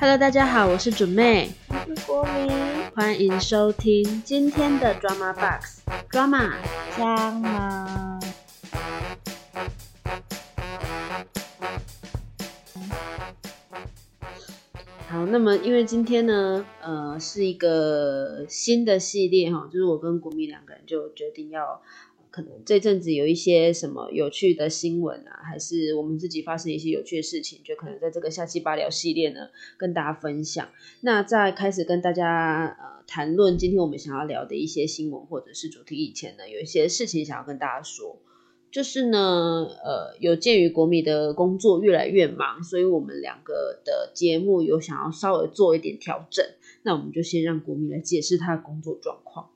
Hello，大家好，我是准妹，我是国民欢迎收听今天的 Drama Box Drama。香吗？好，那么因为今天呢，呃，是一个新的系列哈，就是我跟国民两个人就决定要，可能这阵子有一些什么有趣的新闻啊，还是我们自己发生一些有趣的事情，就可能在这个下期八聊系列呢跟大家分享。那在开始跟大家呃谈论今天我们想要聊的一些新闻或者是主题以前呢，有一些事情想要跟大家说。就是呢，呃，有鉴于国米的工作越来越忙，所以我们两个的节目有想要稍微做一点调整。那我们就先让国米来解释他的工作状况。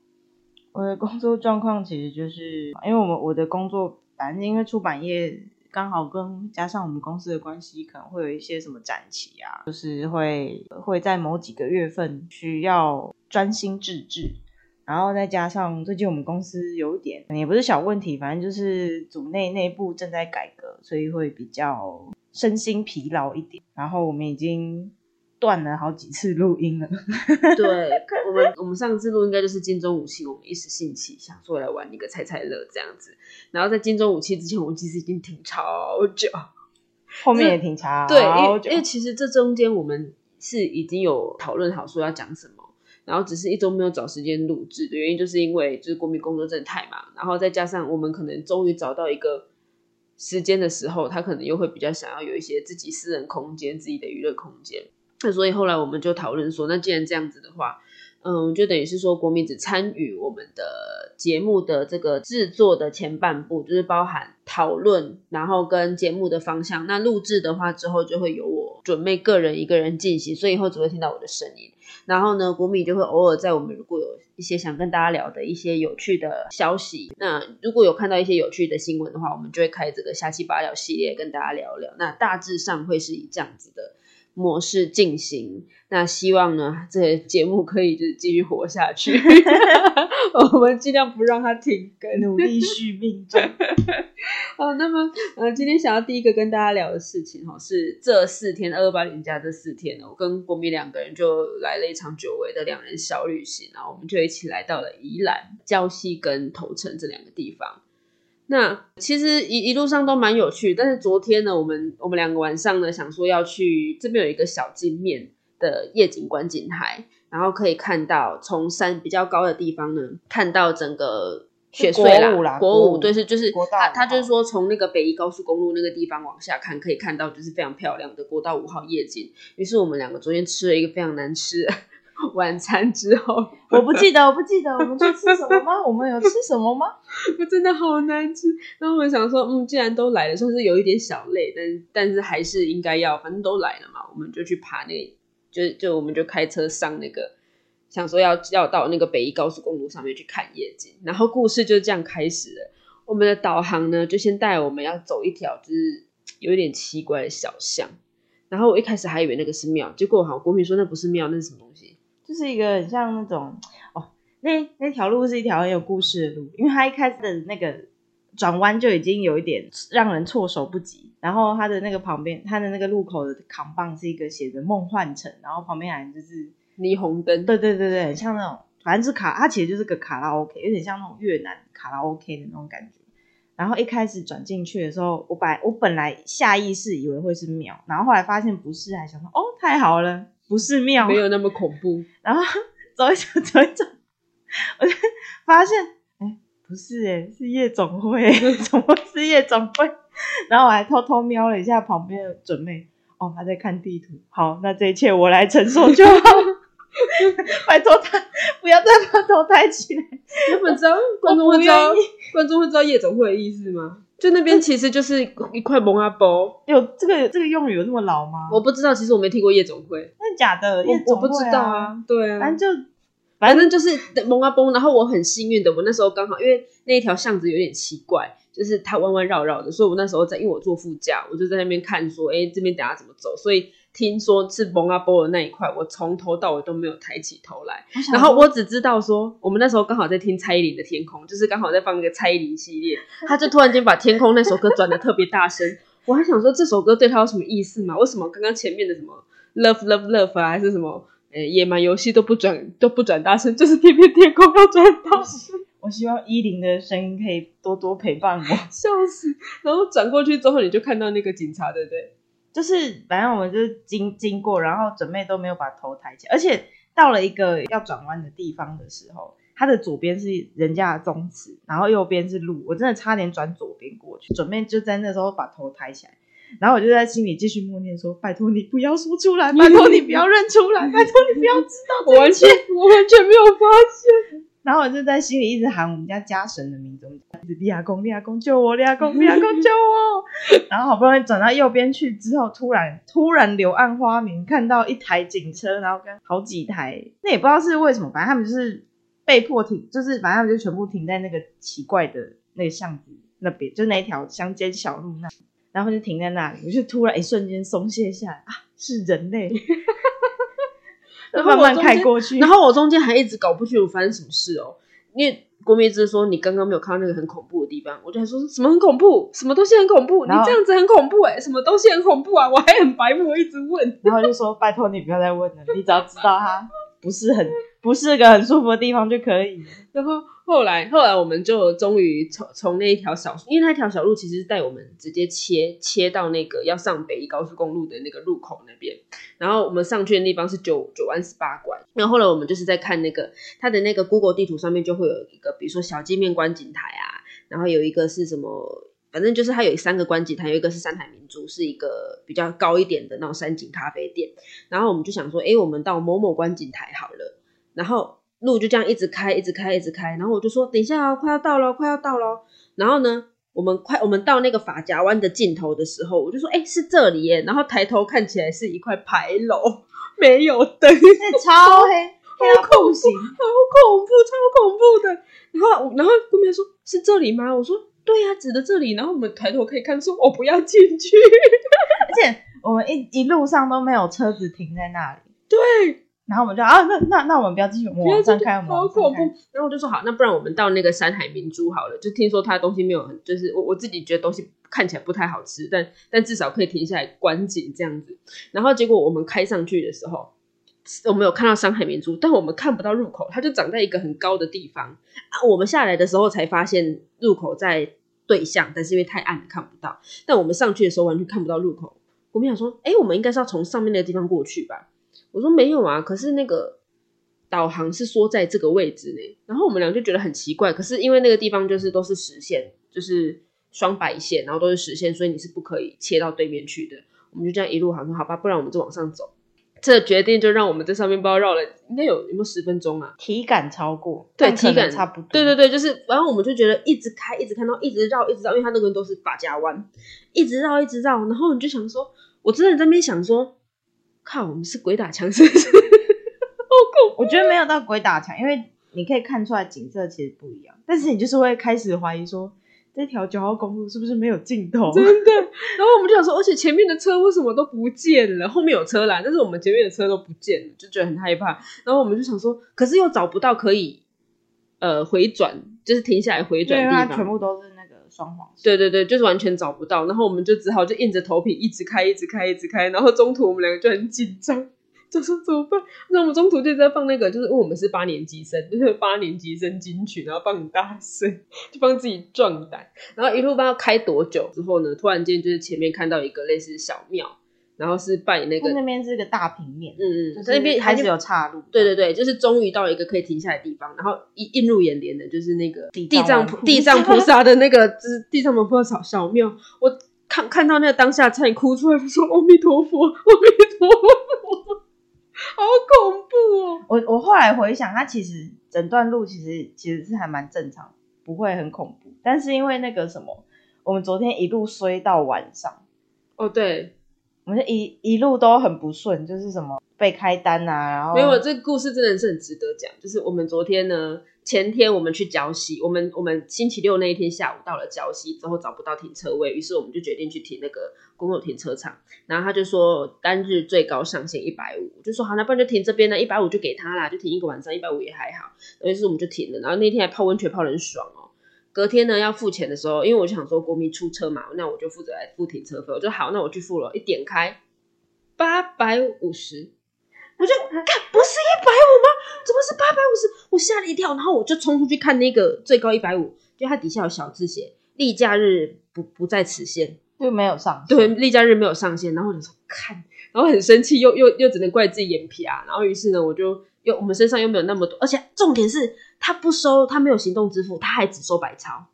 我的工作状况其实就是，因为我们我的工作，反正因为出版业刚好跟加上我们公司的关系，可能会有一些什么展期啊，就是会会在某几个月份需要专心致志。然后再加上最近我们公司有一点也不是小问题，反正就是组内内部正在改革，所以会比较身心疲劳一点。然后我们已经断了好几次录音了。对我们，我们上次录应该就是金钟武器，我们一时兴起想说来玩一个猜猜乐这样子。然后在金钟武器之前，我们其实已经停超久，后面也挺长，对，因为因为其实这中间我们是已经有讨论好说要讲什么。然后只是一周没有找时间录制的原因，就是因为就是国民工作真的太忙，然后再加上我们可能终于找到一个时间的时候，他可能又会比较想要有一些自己私人空间、自己的娱乐空间。那所以后来我们就讨论说，那既然这样子的话，嗯，就等于是说国民只参与我们的节目的这个制作的前半部，就是包含讨论，然后跟节目的方向。那录制的话之后就会由我准备个人一个人进行，所以以后只会听到我的声音。然后呢，国米就会偶尔在我们如果有一些想跟大家聊的一些有趣的消息，那如果有看到一些有趣的新闻的话，我们就会开这个下期八聊系列跟大家聊聊。那大致上会是以这样子的模式进行。那希望呢，这个节目可以就是继续活下去，我们尽量不让它停更，努力续命 中。好，那么呃，今天想要第一个跟大家聊的事情哈，是这四天二二八连假这四天呢，我跟国民两个人就来了一场久违的两人小旅行，然后我们就一起来到了宜兰、礁溪跟头城这两个地方。那其实一一路上都蛮有趣，但是昨天呢，我们我们两个晚上呢，想说要去这边有一个小金面的夜景观景台，然后可以看到从山比较高的地方呢，看到整个雪隧国五啦国国五五对是就是他他就是说从那个北宜高速公路那个地方往下看，可以看到就是非常漂亮的国道五号夜景。于是我们两个昨天吃了一个非常难吃的 晚餐之后，我不记得，我不记得，我们去吃什么吗？我们有吃什么吗？我真的好难吃。然后我想说，嗯，既然都来了，算是有一点小累，但但是还是应该要，反正都来了嘛，我们就去爬那，就就我们就开车上那个，想说要要到那个北一高速公路上面去看夜景。然后故事就这样开始了。我们的导航呢，就先带我们要走一条就是有一点奇怪的小巷。然后我一开始还以为那个是庙，结果好像国民说那不是庙，那是什么东西？就是一个很像那种哦，那那条路是一条很有故事的路，因为它一开始的那个转弯就已经有一点让人措手不及。然后它的那个旁边，它的那个路口的扛棒是一个写着“梦幻城”，然后旁边还就是霓虹灯。对对对对，很像那种，反正是卡，它其实就是个卡拉 OK，有点像那种越南卡拉 OK 的那种感觉。然后一开始转进去的时候，我本来我本来下意识以为会是庙，然后后来发现不是，还想说哦太好了，不是庙，没有那么恐怖，然后走一走 走一走，我就发现哎不是哎是夜总会，怎么会是夜总会？然后我还偷偷瞄了一下旁边的准妹，哦他在看地图，好那这一切我来承受就好。拜托他不要再把头抬起来，根本知道观众会知道观众会知道夜总会的意思吗？就那边其实就是一块蒙阿包，有这个这个用语有那么老吗？我不知道，其实我没听过夜总会，真的假的？我夜总会我不知道啊，对啊，反正就反正就是蒙阿崩，然后我很幸运的，我那时候刚好因为那一条巷子有点奇怪，就是它弯弯绕绕的，所以我那时候在，因为我坐副驾，我就在那边看说，哎，这边等下怎么走，所以听说是蒙阿波的那一块，我从头到尾都没有抬起头来，然后我只知道说，我们那时候刚好在听蔡依林的《天空》，就是刚好在放那个蔡依林系列，他就突然间把《天空》那首歌转的特别大声，我还想说这首歌对他有什么意思吗？为什么刚刚前面的什么 love love love 啊，还是什么，诶，野蛮游戏都不转都不转大声，就是偏偏天空要转大声，我希望依林的声音可以多多陪伴我。笑死。然后转过去之后，你就看到那个警察，对不对？就是反正我们就是经经过，然后准备都没有把头抬起来，而且到了一个要转弯的地方的时候，它的左边是人家的宗祠，然后右边是路，我真的差点转左边过去，准备就在那时候把头抬起来，然后我就在心里继续默念说：“拜托你不要说出来，拜托你不要认出来，拜托你不要知道我完全我完全没有发现。然后我就在心里一直喊我们家家神的名字，一直利亚公，利亚公救我，利亚公，利亚公救我。然后好不容易转到右边去之后，突然突然柳暗花明，看到一台警车，然后跟好几台，那也不知道是为什么，反正他们就是被迫停，就是反正他们就全部停在那个奇怪的那个巷子那边，就那一条乡间小路那，然后就停在那里，我就突然一瞬间松懈下来啊，是人类。然后慢慢我中间开过去，然后我中间还一直搞不清楚发生什么事哦，因为国民之说你刚刚没有看到那个很恐怖的地方，我就还说什么很恐怖，什么东西很恐怖，你这样子很恐怖哎、什么东西很恐怖啊？我还很白目，一直问。然后就说拜托你不要再问了，你只要知道它不是很不是个很舒服的地方就可以。然后后来后来我们就终于从从那一条小，因为那条小路其实是带我们直接切切到那个要上北宜高速公路的那个路口那边，然后我们上去的地方是九九弯十八拐，然后后来我们就是在看那个它的那个 Google 地图上面就会有一个，比如说小鸡面观景台啊，然后有一个是什么。反正就是它有三个观景台，有一个是三海明珠，是一个比较高一点的那种山景咖啡店。然后我们就想说，诶，我们到某某观景台好了。然后路就这样一直开，一直开，一直开。然后我就说，等一下哦，快要到了，快要到了。然后呢，我们快，我们到那个法夹湾的尽头的时候，我就说，哎，是这里耶。然后抬头看起来是一块牌楼，没有灯，是超黑，黑到不行。好恐怖，超恐怖的。然后，然后公民说，是这里吗？我说，对呀、指的这里。然后我们抬头可以看，说，我不要进去。而且我们一一路上都没有车子停在那里，对，然后我们就啊，那那那我们不要继续，我们不要进去往上开，我们好往上开。恐怖。然后我就说好，那不然我们到那个山海明珠好了。就听说它的东西没有很，就是我我自己觉得东西看起来不太好吃，但但至少可以停下来观景这样子。然后结果我们开上去的时候，我们有看到山海明珠，但我们看不到入口，它就长在一个很高的地方啊。我们下来的时候才发现入口在对向，但是因为太暗看不到。但我们上去的时候完全看不到入口。我们想说，哎，我们应该是要从上面那个地方过去吧？我说没有啊，可是那个导航是说在这个位置呢。然后我们俩就觉得很奇怪，可是因为那个地方就是都是实线，就是双白线，然后都是实线，所以你是不可以切到对面去的。我们就这样一路好说好吧，不然我们就往上走。这个决定就让我们在上面不知道绕了，应该有有没有十分钟啊？体感超过，对体感差不多。对对对，就是，然后我们就觉得一直开，一直看到，一直绕，一直绕，因为它那个都是法家湾，一直绕，一直绕，然后你就想说，我真的在那边想说，靠，我们是鬼打墙是不是？好恐怖我觉得没有到鬼打墙，因为你可以看出来景色其实不一样，但是你就是会开始怀疑说，这条九号公路是不是没有尽头？真的。然后我们就想说，而且前面的车为什么都不见了？后面有车来，但是我们前面的车都不见了，就觉得很害怕。然后我们就想说，可是又找不到可以呃回转，就是停下来回转的地方。它全部都是那个双黄。对对对，就是完全找不到。然后我们就只好就硬着头皮一直开，一直开，一直开。然后中途我们两个就很紧张。就说怎么办？那我们中途就在放那个，就是因为我们是八年级生，就是八年级生金曲，然后放很大声，就帮自己壮胆。然后一路不知道开多久之后呢，突然间就是前面看到一个类似小庙，然后是拜那个，那边是个大平面，嗯嗯，就是那边还是有岔路。对对对，就是终于到一个可以停下来的地方，然后一映入眼帘的就是那个地地藏藏菩菩地藏菩萨的那个，就是地藏菩萨小庙。我看看到那个当下，差点哭出来，我说阿弥陀佛，阿弥陀佛，好恐怖哦！我我后来回想，它其实整段路其实其实是还蛮正常，不会很恐怖。但是因为那个什么，我们昨天一路衰到晚上，哦，对，我们就一一路都很不顺，就是什么被开单啊，然后没有，这个故事真的是很值得讲。就是我们昨天呢，前天我们去礁溪，我们我们星期六那一天下午到了礁溪之后找不到停车位，于是我们就决定去停那个公共停车场。然后他就说单日最高上限一百五，就说好，那不然就停这边呢，一百五就给他啦，就停一个晚上，一百五也还好。于是我们就停了。然后那天还泡温泉泡得很爽哦。隔天呢要付钱的时候，因为我就想说国民出车嘛，那我就负责来付停车费。我就好，那我去付了。一点开八百五十。我就看不是一百五吗？怎么是八百五十？我吓了一跳，然后我就冲出去看那个最高一百五，就它底下有小字写“例假日不不在此限就没有上”，对，例假日没有上限。然后我就说看，然后很生气，又又又只能怪自己眼皮啊。然后于是呢，我就又我们身上又没有那么多，而且重点是他不收，他没有行动支付，他还只收百钞。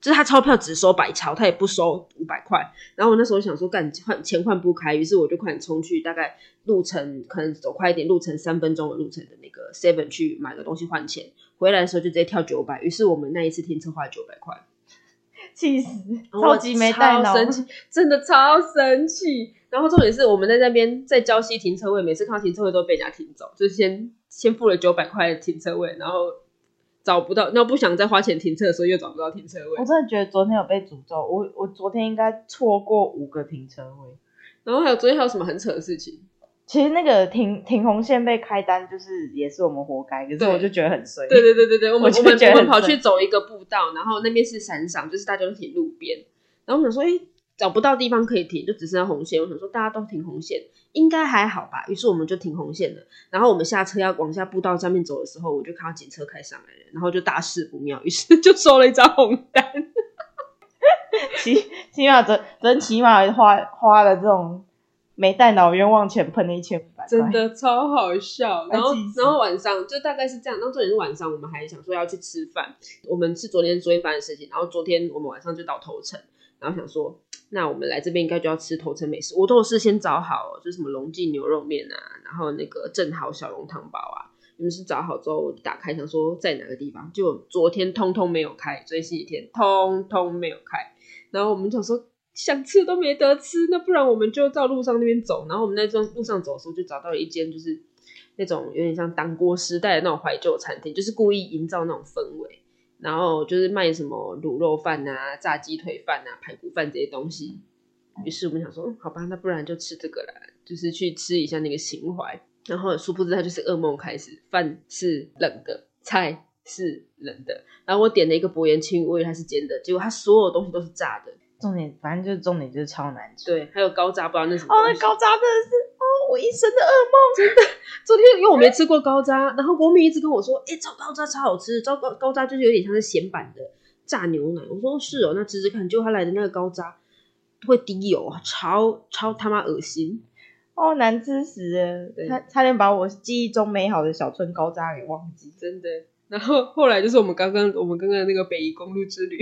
就是他钞票只收百钞，他也不收五百块。然后我那时候想说，干换钱换不开，于是我就快点冲去，大概路程可能走快一点，路程三分钟的路程的那个 Seven 去买个东西换钱。回来的时候就直接跳九百，于是我们那一次停车花了九百块，气死，超级没带脑，真的超生气。然后重点是我们在那边在礁溪停车位，每次看到停车位都被人家停走，就先先付了九百块停车位，然后。找不到，那不想再花钱停车的时候又找不到停车位。我真的觉得昨天有被诅咒，我我昨天应该错过五个停车位。然后还有昨天还有什么很扯的事情？其实那个停停红线被开单，就是也是我们活该。可是我就觉得很衰。对对对对对，我们 我们我们跑去走一个步道，然后那边是山上，就是大家都停路边。然后我们说，哎。找不到地方可以停，就只剩下红线。我想说大家都停红线，应该还好吧。于是我们就停红线了。然后我们下车要往下步道上面走的时候，我就看到警车开上来了，然后就大事不妙，于是就收了一张红单。起起码昨昨天起码花花了这种没带脑冤枉钱喷了一千五百真的超好笑。然后然后晚上就大概是这样。然后昨天晚上我们还想说要去吃饭，我们是昨天昨天发生的事情。然后昨天我们晚上就到头城，然后想说。那我们来这边应该就要吃头城美食，我都有事先找好，就是什么龙记牛肉面啊，然后那个正好小笼汤包啊，你们是找好之后打开，想说在哪个地方，就昨天通通没有开，所以星期天通通没有开，然后我们就说想吃都没得吃，那不然我们就照路上那边走，然后我们那段路上走的时候就找到了一间就是那种有点像当国时代的那种怀旧餐厅，就是故意营造那种氛围。然后就是卖什么卤肉饭啊、炸鸡腿饭啊、排骨饭这些东西。于是我们想说，好吧，那不然就吃这个啦，就是去吃一下那个情怀。然后殊不知，它就是噩梦开始。饭是冷的，菜是冷的。然后我点了一个薄盐青鱼，我以为它是煎的，结果它所有东西都是炸的。重点，反正就是重点就是超难吃。对，还有高渣，不知道那什么。哦，那高渣真的是哦，我一生的噩梦。真的，昨天因为我没吃过高渣，然后国民一直跟我说，哎，炒高渣超好吃，糟高高渣就是有点像是咸版的炸牛奶。我说是哦，那吃吃看。结果他来的那个高渣会滴油，超超他妈恶心，哦，难吃死了，差差点把我记忆中美好的小村高渣给忘记，真的。然后后来就是我们刚刚我们刚刚那个北宜公路之旅。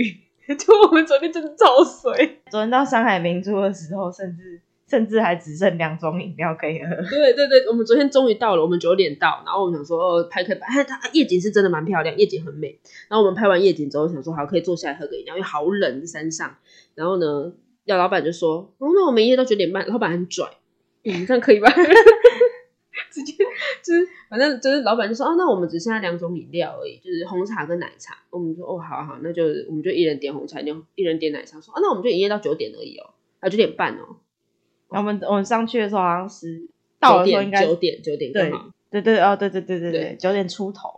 就我们昨天真的超水，昨天到上海明珠的时候，甚至甚至还只剩两种饮料可以喝。对对对，我们昨天终于到了，我们九点到，然后我们想说哦，拍可拍，它夜景是真的蛮漂亮，夜景很美。然后我们拍完夜景之后，想说好可以坐下来喝个饮料，因为好冷山上。然后呢，要老板就说，哦，那我们营业到九点半，老板很拽，嗯，这样可以吧？直接就是，反正就是老板就说啊，那我们只剩下两种饮料而已，就是红茶跟奶茶。我们说哦，好好，那就我们就一人点红茶，一人点奶茶。说啊，那我们就营业到九点而已哦，啊九点半哦。我们我们上去的时候好像是到的时候应该九点九点对对对哦对对对对对九点出头，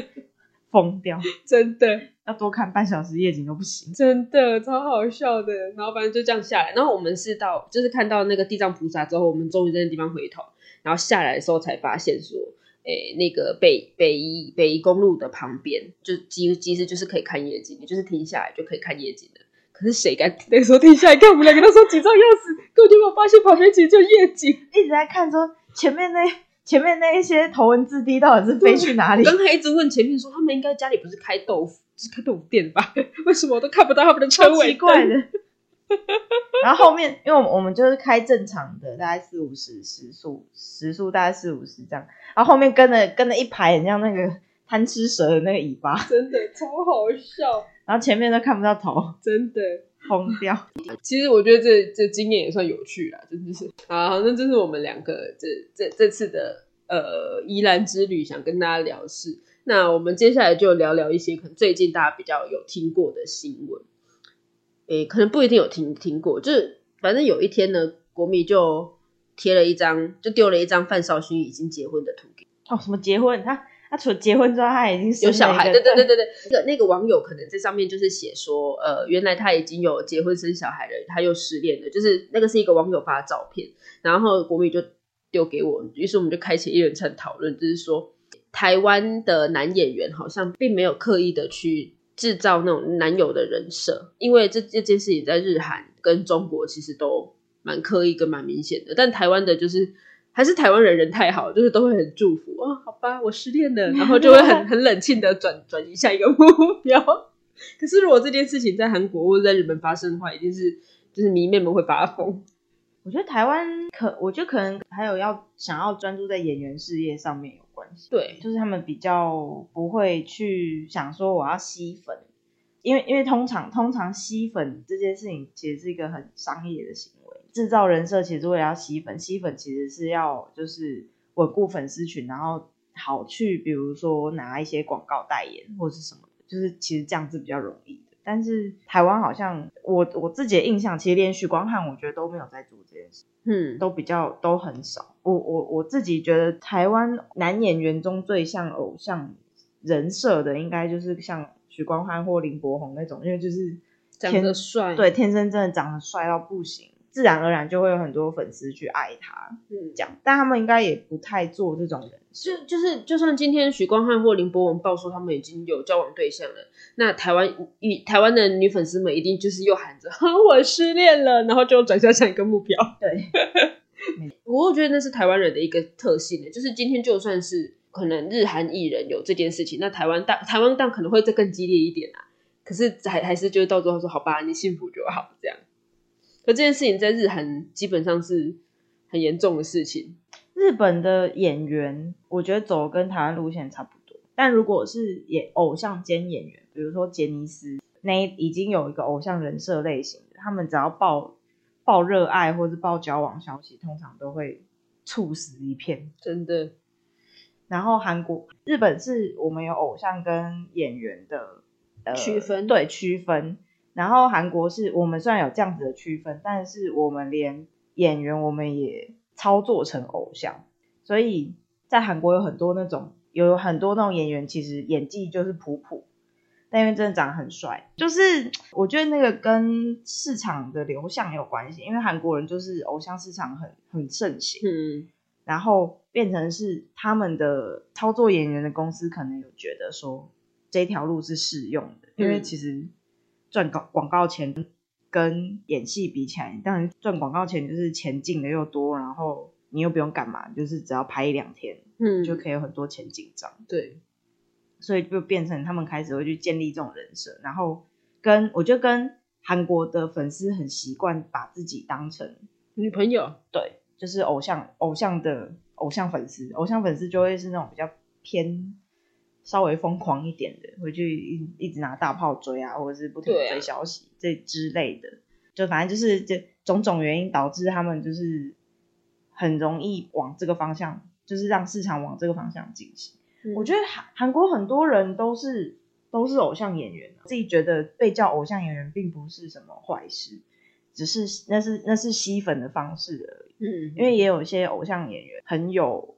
疯掉，真的要多看半小时夜景都不行，真的超好笑的。然后反正就这样下来，然后我们是到就是看到那个地藏菩萨之后，我们终于在那地方回头。然后下来的时候才发现说，诶，那个北北宜北宜公路的旁边，就其其实就是可以看夜景，你就是停下来就可以看夜景的。可是谁敢那个时候停下来看？我们两个那时候紧张要死，根本就没有发现旁边其实就夜景，一直在看说前面那前面那一些头文字 D 到底是飞去哪里？刚才一直问前面说他们应该家里不是开豆腐，是开豆腐店吧？为什么我都看不到他们的车尾？奇怪的。然后后面，因为我们我们就是开正常的，大概四五十时速，时速大概四五十这样。然后后面跟了跟了一排，很像那个贪吃蛇的那个尾巴，真的超好笑。然后前面都看不到头，真的疯掉。其实我觉得这这经验也算有趣啦，真的是。好，那这是我们两个这这这次的呃宜兰之旅，想跟大家聊是。那我们接下来就聊聊一些可能最近大家比较有听过的新闻。诶，可能不一定有听听过，就是反正有一天呢，国米就贴了一张，就丢了一张范少勋已经结婚的图给。哦，什么结婚？他他除了结婚之外，他已经有小孩，对对对对对，那个那个网友可能在上面就是写说，呃，原来他已经有结婚生小孩了，他又失恋了，就是那个是一个网友发的照片，然后国米就丢给我，于是我们就开启一连串讨论，就是说台湾的男演员好像并没有刻意的去制造那种男友的人设，因为这这件事情在日韩跟中国其实都蛮刻意跟蛮明显的，但台湾的就是。还是台湾人人太好，就是都会很祝福哦，好吧，我失恋了，然后就会很很冷静的转转移下一个目标。可是如果这件事情在韩国或者在日本发生的话，一定是就是迷妹们会发疯。我觉得台湾可，我觉得可能还有要想要专注在演员事业上面有关系，对，就是他们比较不会去想说我要吸粉，因为因为通常通常吸粉这件事情其实是一个很商业的行为，制造人设其实为了要吸粉，吸粉其实是要就是稳固粉丝群，然后好去比如说拿一些广告代言或是什么的，就是其实这样子比较容易的。但是台湾好像我我自己的印象，其实连许光汉我觉得都没有在做这件事。嗯，都比较都很少。我我我自己觉得台湾男演员中最像偶像人设的，应该就是像许光汉或林柏宏那种，因为就是长天得帅，对，天生真的长得帅到不行，自然而然就会有很多粉丝去爱他嗯，这样。但他们应该也不太做这种。就就是就算今天许光汉或林博文爆出他们已经有交往对象了，那台湾与台湾的女粉丝们一定就是又喊着哈我失恋了，然后就转向下一个目标。对，我觉得那是台湾人的一个特性的，就是今天就算是可能日韩艺人有这件事情，那台湾大台湾当可能会再更激烈一点啊。可是还还是就是到最后说好吧，你幸福就好这样。可这件事情在日韩基本上是很严重的事情。日本的演员，我觉得走跟台湾路线差不多。但如果是演偶像兼演员，比如说杰尼斯，那已经有一个偶像人设类型的，他们只要爆爆热爱或是爆交往消息，通常都会猝死一片。真的，然后韩国、日本是我们有偶像跟演员的呃区分对区分。然后韩国是我们虽然有这样子的区分，但是我们连演员我们也操作成偶像，所以在韩国有很多那种有很多那种演员，其实演技就是普普，但因为真的长得很帅，就是我觉得那个跟市场的流向有关系，因为韩国人就是偶像市场很很盛行，嗯，然后变成是他们的操作演员的公司可能有觉得说这条路是适用的，因为嗯。其实赚广广告钱跟演戏比起来，当然赚广告钱就是钱进的又多，然后你又不用干嘛，就是只要拍一两天嗯，就可以有很多钱进账，对，所以就变成他们开始会去建立这种人设，然后跟我觉得跟韩国的粉丝很习惯把自己当成女朋友，对，就是偶像偶像的偶像粉丝，偶像粉丝就会是那种比较偏稍微疯狂一点的，回去一一直拿大炮追啊，或者是不停追消息、这之类的，就反正就是这种种原因导致他们就是很容易往这个方向，就是让市场往这个方向进行。我觉得韩韩国很多人都是都是偶像演员，自己觉得被叫偶像演员并不是什么坏事，只是那是那是吸粉的方式而已。嗯，因为也有一些偶像演员很有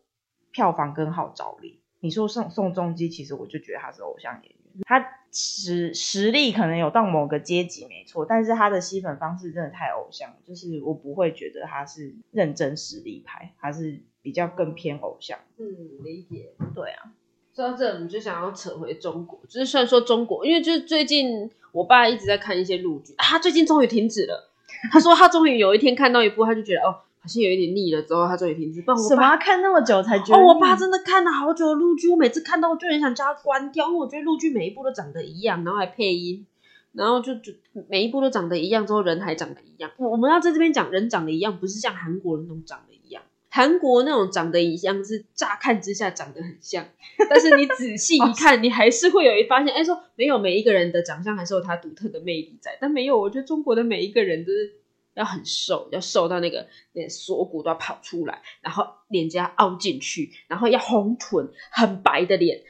票房跟号召力。你说宋宋仲基，其实我就觉得他是偶像演员，他实实力可能有到某个阶级没错，但是他的吸粉方式真的太偶像，就是我不会觉得他是认真实力派，他是比较更偏偶像。嗯，理解。对啊，说到这，我们就想要扯回中国，就是虽然说中国，因为就是最近我爸一直在看一些陆剧，啊，他最近终于停止了。他说他终于有一天看到一部，他就觉得哦，好像有一点腻了，之后他终于停止。不然我爸什么要看那么久才觉得哦，我爸真的看了好久的陆剧，我每次看到我就很想叫他关掉，因为我觉得陆剧每一部都长得一样，然后还配音，然后就就每一部都长得一样，之后人还长得一样。我我们要在这边讲人长得一样，不是像韩国人那种长得一样。韩国那种长得一样是乍看之下长得很像，但是你仔细一看，你还是会有一发现，哎，说没有每一个人的长相还是有他独特的魅力在，但没有，我觉得中国的每一个人都是要很瘦，要瘦到那个连锁骨都要跑出来，然后脸颊凹进去，然后要红臀，很白的脸，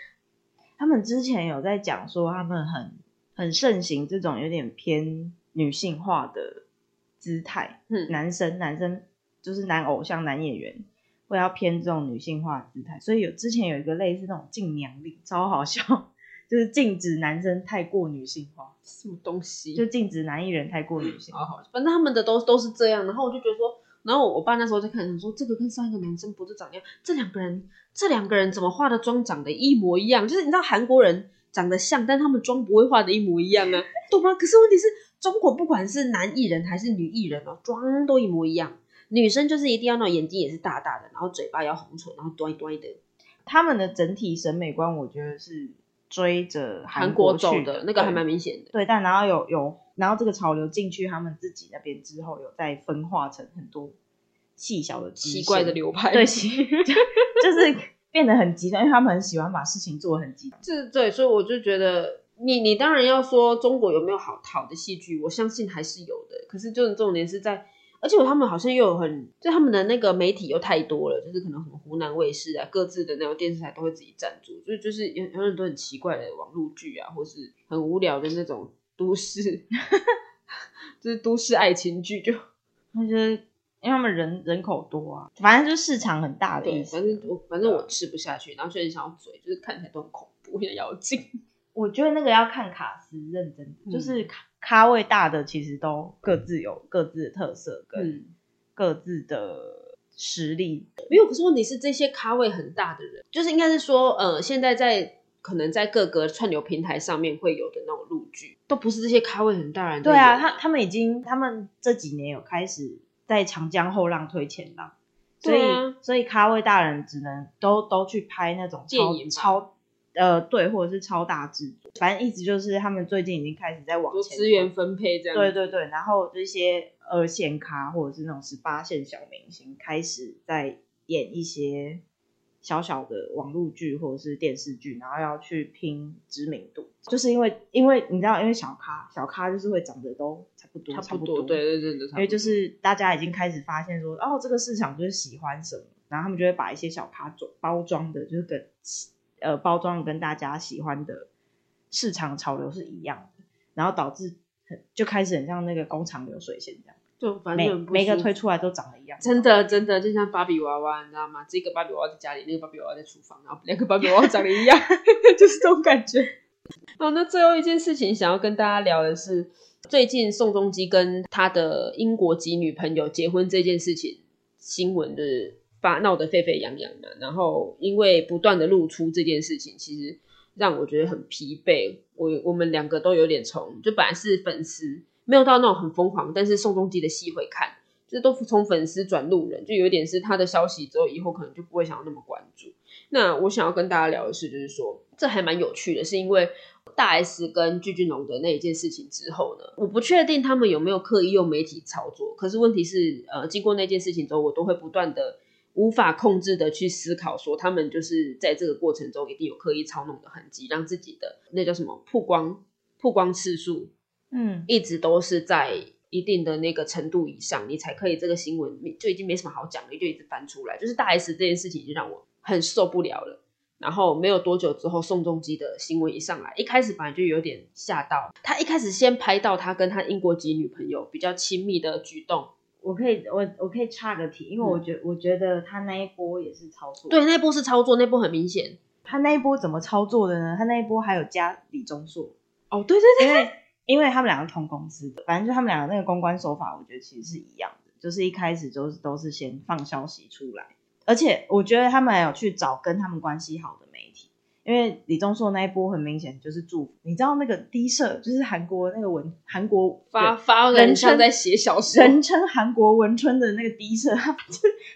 他们之前有在讲说，他们很很盛行这种有点偏女性化的姿态，嗯。男生男生就是男偶像男演员会要偏这种女性化的姿态，所以有之前有一个类似那种禁娘令，超好笑，就是禁止男生太过女性化，什么东西？就禁止男艺人太过女性化。好好，反正他们的都都是这样，然后我就觉得说，然后我爸那时候在看，说这个跟上一个男生不是长一样，这两个人，这两个人怎么化的妆长得一模一样？就是你知道韩国人长得像，但他们妆不会化的一模一样啊，懂吗？可是问题是中国不管是男艺人还是女艺人哦，妆都一模一样。女生就是一定要那种眼睛也是大大的，然后嘴巴要红唇，然后端端的。他们的整体审美观，我觉得是追着韩国走的，那个还蛮明显的。对，但然后有有，然后这个潮流进去他们自己那边之后，有再分化成很多细小的奇怪的流派，对，奇 就是变得很极端，因为他们很喜欢把事情做得很极端。这对，所以我就觉得，你你当然要说中国有没有好好的戏剧，我相信还是有的。可是就是重点是在，而且他们好像又有很，就他们的那个媒体又太多了，就是可能很湖南卫视啊，各自的那种电视台都会自己赞助，所以就是有有很多很奇怪的网络剧啊，或是很无聊的那种都市，就是都市爱情剧就。那就是因为他们人人口多啊，反正就市场很大的意对，思。反正我反正我吃不下去，然后所以想要嘴，就是看起来都很恐怖，像妖精。我觉得那个要看卡斯，认真，嗯就是咖咖位大的其实都各自有各自的特色跟嗯，各自的实力。没有。可是问题是，这些咖位很大的人，就是应该是说，呃，现在在可能在各个串流平台上面会有的那种录剧，都不是这些咖位很大人对啊，他他们已经，他们这几年有开始在长江后浪推前浪，所以、所以咖位大人只能都都去拍那种超电影超呃对，或者是超大制作，反正意思就是他们最近已经开始在往前资源分配这样。对对对，然后这些二线咖或者是那种十八线小明星开始在演一些小小的网络剧或者是电视剧，然后要去拼知名度，就是因为因为你知道，因为小咖小咖就是会长得都差不多，差不多，对对对对，因为就是大家已经开始发现说，哦，这个市场就是喜欢什么，然后他们就会把一些小咖装包装的，就是跟呃包装跟大家喜欢的市场潮流是一样的，然后导致很就开始很像那个工厂流水线这样，就反正每个推出来都长得一样，真的真的就像芭比娃娃，你知道吗？这个芭比娃娃在家里，那个芭比娃娃在厨房，然后两个芭比娃娃长得一样，就是这种感觉。好，那最后一件事情想要跟大家聊的是，最近宋仲基跟他的英国籍女朋友结婚这件事情，新闻的发闹得沸沸扬扬嘛。然后因为不断的露出这件事情，其实让我觉得很疲惫。我我们两个都有点从，就本来是粉丝，没有到那种很疯狂，但是宋仲基的戏会看。就是都从粉丝转路人，就有点是他的消息之后，以后可能就不会想要那么关注。那我想要跟大家聊的是，就是说这还蛮有趣的，是因为大 S 跟具俊龙的那一件事情之后呢，我不确定他们有没有刻意用媒体操作，可是问题是，呃，经过那件事情之后，我都会不断的无法控制的去思考，说他们就是在这个过程中一定有刻意操弄的痕迹，让自己的那叫什么曝光曝光次数嗯，一直都是在一定的那个程度以上，你才可以这个新闻就已经没什么好讲了，就一直翻出来。就是大 S 这件事情已经让我很受不了了。然后没有多久之后，宋仲基的新闻一上来，一开始本来就有点吓到。他一开始先拍到他跟他英国籍女朋友比较亲密的举动，我可以我我可以插个题，因为我觉我觉得他那一波也是操作，对，那一波是操作，那波很明显。他那一波怎么操作的呢？他那一波还有加李钟硕，哦，对对因为因为他们两个同公司的，反正就他们两个那个公关手法，我觉得其实是一样的，就是一开始就是都是先放消息出来，而且我觉得他们还有去找跟他们关系好的因为李钟硕那一波很明显就是祝福，你知道那个低社就是韩国那个文韩国发发人称在写小说，人称韩国文春的那个低社，他就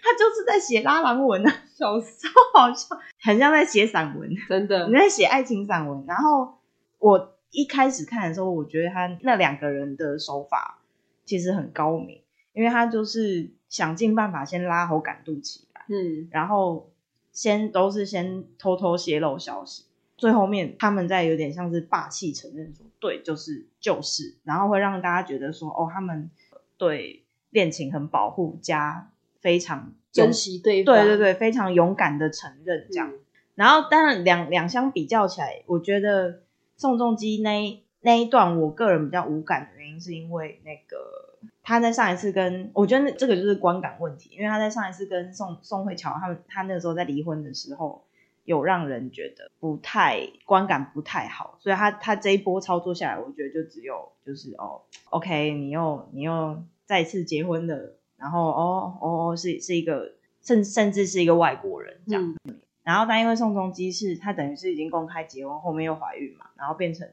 他就是在写拉郎文啊，笑死，超好笑，很像在写散文。真的你。在写爱情散文，然后我一开始看的时候，我觉得他那两个人的手法其实很高明，因为他就是想尽办法先拉好感度起来，嗯，然后先都是先偷偷泄露消息，最后面他们在有点像是霸气承认说对，就是就是，然后会让大家觉得说哦，他们对恋情很保护加非常珍惜对方，对对对，非常勇敢的承认这样。嗯然后当然两两相比较起来，我觉得宋仲基那一那一段，我个人比较无感的原因，是因为那个他在上一次跟我觉得这个就是观感问题，因为他在上一次跟宋宋慧乔他们他那个时候在离婚的时候，有让人觉得不太观感不太好，所以他他这一波操作下来，我觉得就只有就是哦，OK，你又你又再次结婚了，然后哦哦是是一个甚甚至是一个外国人这样，然后但因为宋仲基是他等于是已经公开结婚，后面又怀孕嘛，然后变成。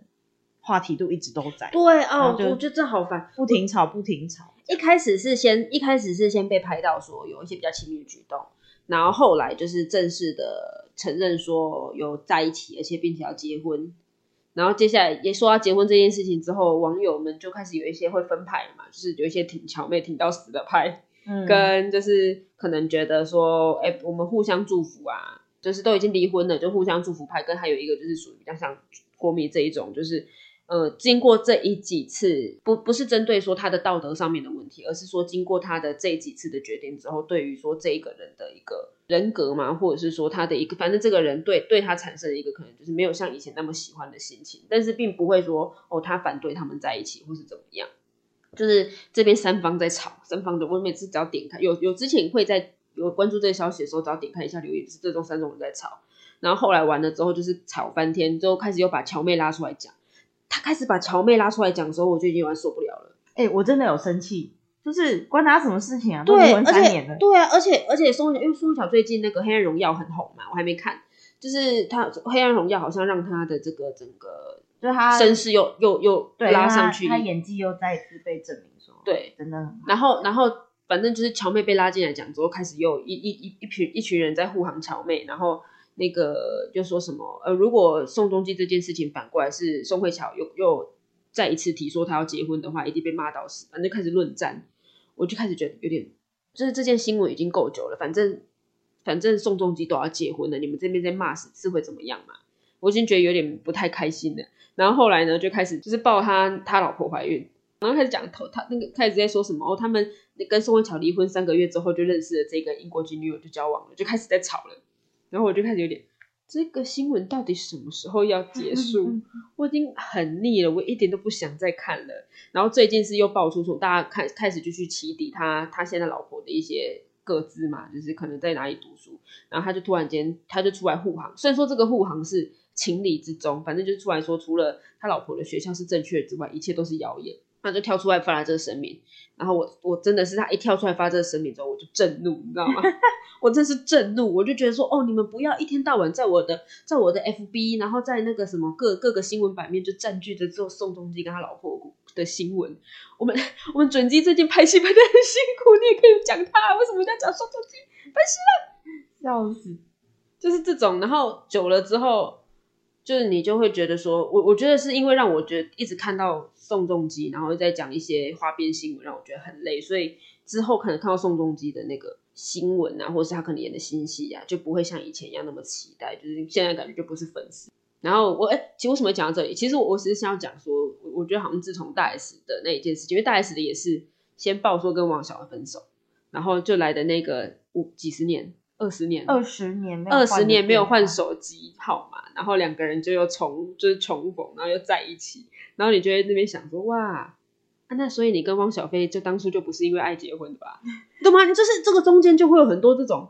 话题度一直都在，对哦，我觉得这好烦，不停吵不停吵。一开始是先一开始是先被拍到说有一些比较亲密的举动，然后后来就是正式的承认说有在一起，而且并且要结婚。然后接下来也说到结婚这件事情之后，网友们就开始有一些会分派嘛，就是有一些挺巧妹挺到死的派，嗯，跟就是可能觉得说，哎，我们互相祝福啊，就是都已经离婚了，就互相祝福派。跟还有一个就是属于比较像国民这一种，就是。呃，经过这一几次，不不是针对说他的道德上面的问题，而是说经过他的这几次的决定之后，对于说这一个人的一个人格嘛，或者是说他的一个，反正这个人对对他产生一个可能就是没有像以前那么喜欢的心情，但是并不会说哦，他反对他们在一起或是怎么样，就是这边三方在吵，三方的我每次只要点开有有之前会在有关注这个消息的时候，只要点开一下留言，是这种三种人在吵，然后后来完了之后就是吵翻天，之后开始又把乔妹拉出来讲。他开始把乔妹拉出来讲的时候，我就已经有点受不了了。哎，我真的有生气，就是关他什么事情啊？对，而且对啊，而且而且宋因为宋乔最近那个《黑暗荣耀》很红嘛，我还没看。就是他《黑暗荣耀》好像让他的这个整个，就是他声势又又又拉上去，他演技又再次被证明说，对，真的。然后然后反正就是乔妹被拉进来讲之后，开始又一一一一群一群人在护航乔妹，然后。那个就说什么呃，如果宋仲基这件事情反过来是宋慧乔又又再一次提说他要结婚的话，一定被骂到死。反正开始论战，我就开始觉得有点，就是这件新闻已经够久了。反正反正宋仲基都要结婚了，你们这边在骂死是会怎么样嘛？我已经觉得有点不太开心了。然后后来呢，就开始就是报他他老婆怀孕，然后开始讲头他那个开始在说什么哦，他们跟宋慧乔离婚三个月之后就认识了这个英国籍女友就交往了，就开始在吵了。然后我就开始有点，这个新闻到底什么时候要结束？我已经很腻了，我一点都不想再看了。然后最近是又爆出说，大家开开始就去起底他他现在老婆的一些各自嘛，就是可能在哪里读书，然后他就突然间他就出来护航。虽然说这个护航是情理之中，反正就出来说，除了他老婆的学校是正确之外，一切都是谣言。他就跳出来发了这个声明，然后我我真的是他一跳出来发这个声明之后，我就震怒，你知道吗？我真是震怒，我就觉得说，哦，你们不要一天到晚在我的在我的 FB，然后在那个什么各各个新闻版面就占据着做宋仲基跟他老婆的新闻。我们我们准基最近拍戏拍的很辛苦，你也可以讲他，为什么要讲宋仲基？拍戏了，笑死，就是这种，然后久了之后。就是你就会觉得说，我我觉得是因为让我觉得一直看到宋仲基，然后再讲一些花边新闻，让我觉得很累，所以之后可能看到宋仲基的那个新闻啊，或者是他可能演的新戏啊，就不会像以前一样那么期待。就是现在感觉就不是粉丝。然后我哎，其实为什么讲到这里？其实我我只是想要讲说，我我觉得好像自从大 S 的那一件事情，因为大 S 的也是先爆说跟王小文分手，然后就来的那个五几十年。二十年，二十年，二十年没有换手机号码，然后两个人就又重，就是重逢，然后又在一起，然后你就在那边想说，哇，那所以你跟汪小菲就当初就不是因为爱结婚的吧？懂吗？就是这个中间就会有很多这种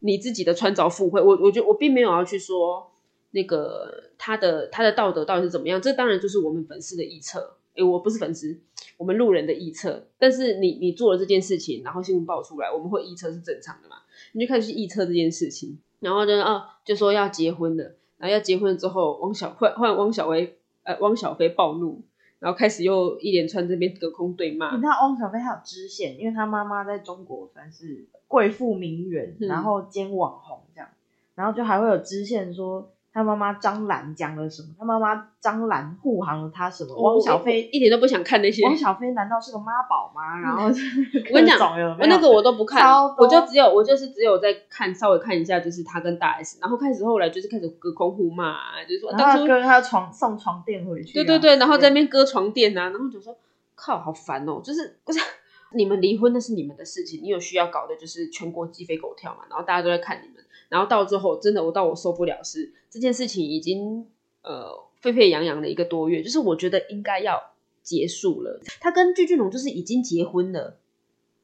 你自己的穿凿附会。我我觉得我并没有要去说那个他的他的道德到底是怎么样，这当然就是我们粉丝的臆测。诶，我不是粉丝，我们路人的臆测。但是你你做了这件事情，然后新闻爆出来，我们会臆测是正常的嘛？你就开始去臆测这件事情，然后呢，啊，就说要结婚了，然后要结婚之后，汪小换换汪小薇，呃，汪小菲暴怒，然后开始又一连串这边隔空对骂。你知道汪小菲还有支线，因为他妈妈在中国算是贵妇名媛，然后兼网红这样，然后就还会有支线说。他妈妈张兰讲了什么？他妈妈张兰护航了他什么？汪小菲一点都不想看那些。汪小菲难道是个妈宝吗？然后我跟你讲，我那个我都不看，我就只有我就是只有在看稍微看一下，就是他跟大 S，然后开始后来就是开始隔空互骂，就是说当初跟他床送床垫回去，对对对，然后在那边割床垫啊，然后就说靠，好烦哦，就是不是 你们离婚那是你们的事情，你有需要搞的就是全国鸡飞狗跳嘛，然后大家都在看你们。然后到最后，真的我到我受不了是这件事情已经呃沸沸扬扬的一个多月，就是我觉得应该要结束了。他跟具俊龙就是已经结婚了，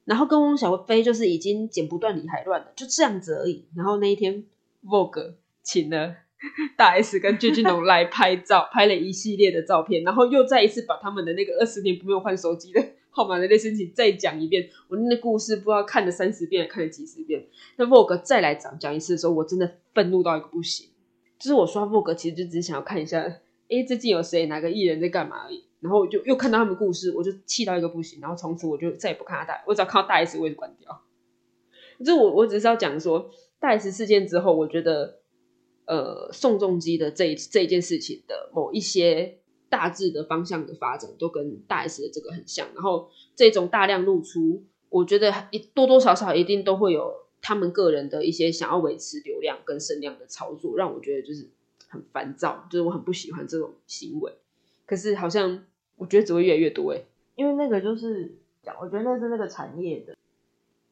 然后跟汪小菲就是已经剪不断理还乱了，就这样子而已。然后那一天，Vogue 请了 大 S 跟具俊龙来拍照，拍了一系列的照片，然后又再一次把他们的那个二十年不用换手机的号码的那事情再讲一遍。我那故事不知道看了三十遍，看了几十遍。那 Vogue 再来讲讲一次的时候，我真的愤怒到一个不行。就是我刷 Vogue 其实就只是想要看一下，哎，最近有谁哪个艺人在干嘛而已。然后就又看到他们故事，我就气到一个不行。然后从此我就再也不看他大，我只要看到大 S 我就关掉。就我我只是要讲说大 S 事件之后，我觉得呃宋仲基的这这一件事情的某一些大致的方向的发展，都跟大 S 的这个很像。然后这种大量露出，我觉得一多多少少一定都会有他们个人的一些想要维持流量跟声量的操作，让我觉得就是很烦躁，就是我很不喜欢这种行为。可是好像。我觉得只会越来越多哎，因为那个就是讲，我觉得那是那个产业的，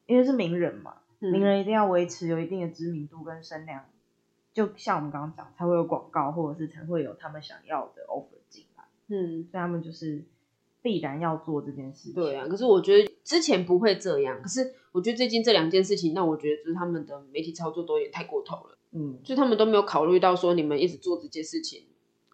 因为是名人嘛，名人一定要维持有一定的知名度跟声量，就像我们刚刚讲，才会有广告，或者是才会有他们想要的 offer 嗯，所以他们就是必然要做这件事。对啊，可是我觉得之前不会这样，可是我觉得最近这两件事情，那我觉得就是他们的媒体操作都有点太过头了，嗯，就他们都没有考虑到说你们一直做这件事情。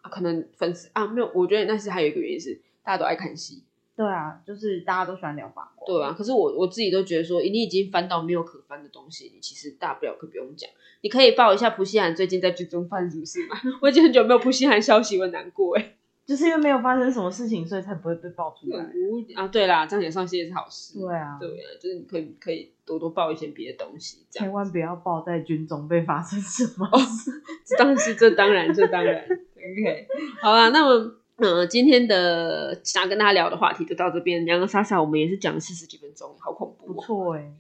可能粉丝啊没有，我觉得那是还有一个原因是大家都爱看戏。对啊，就是大家都喜欢聊八卦。对啊，可是我我自己都觉得说，你已经翻到没有可翻的东西，你其实大不了可不用讲。你可以报一下蒲西涵最近在剧中发生什么事吗？我已经很久没有蒲西涵消息，我难过哎。就是因为没有发生什么事情，所以才不会被爆出来。啊，对啦，这样也算是一件好事。对啊，对啊，就是你可以可以多多报一些别的东西，千万不要报在军中被发生什么事。当然是这当然这当然。OK，好啦，那么嗯，今天的想跟大家聊的话题就到这边。两个莎莎，我们也是讲了四十几分钟，好恐怖。不错哎，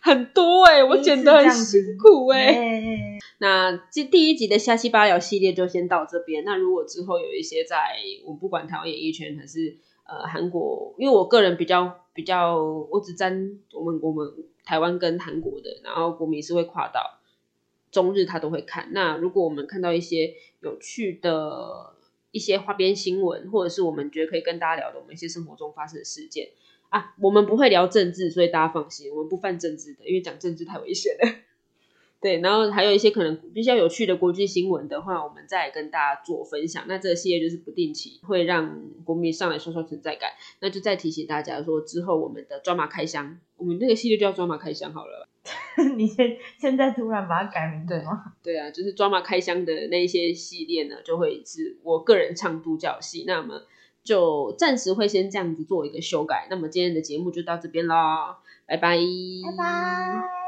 很多哎，我剪得很辛苦哎。那这第一集的虾七八聊系列就先到这边。那如果之后有一些在我不管台湾演艺圈还是呃韩国，因为我个人比较比较，我只沾我们我们台湾跟韩国的，然后国民是会跨到中日，他都会看。那如果我们看到一些有趣的一些花边新闻，或者是我们觉得可以跟大家聊的，我们一些生活中发生的事件啊，我们不会聊政治，所以大家放心，我们不犯政治的，因为讲政治太危险了。对，然后还有一些可能比较有趣的国际新闻的话，我们再跟大家做分享。那这个系列就是不定期会让国民上来刷刷存在感。那就再提醒大家说，之后我们的抓马开箱，我们那个系列就叫抓马开箱好了。你现现在突然把它改名对吗？对啊，就是抓马开箱的那一些系列呢，就会是我个人唱独角戏。那么就暂时会先这样子做一个修改。那么今天的节目就到这边啦，拜拜，拜拜。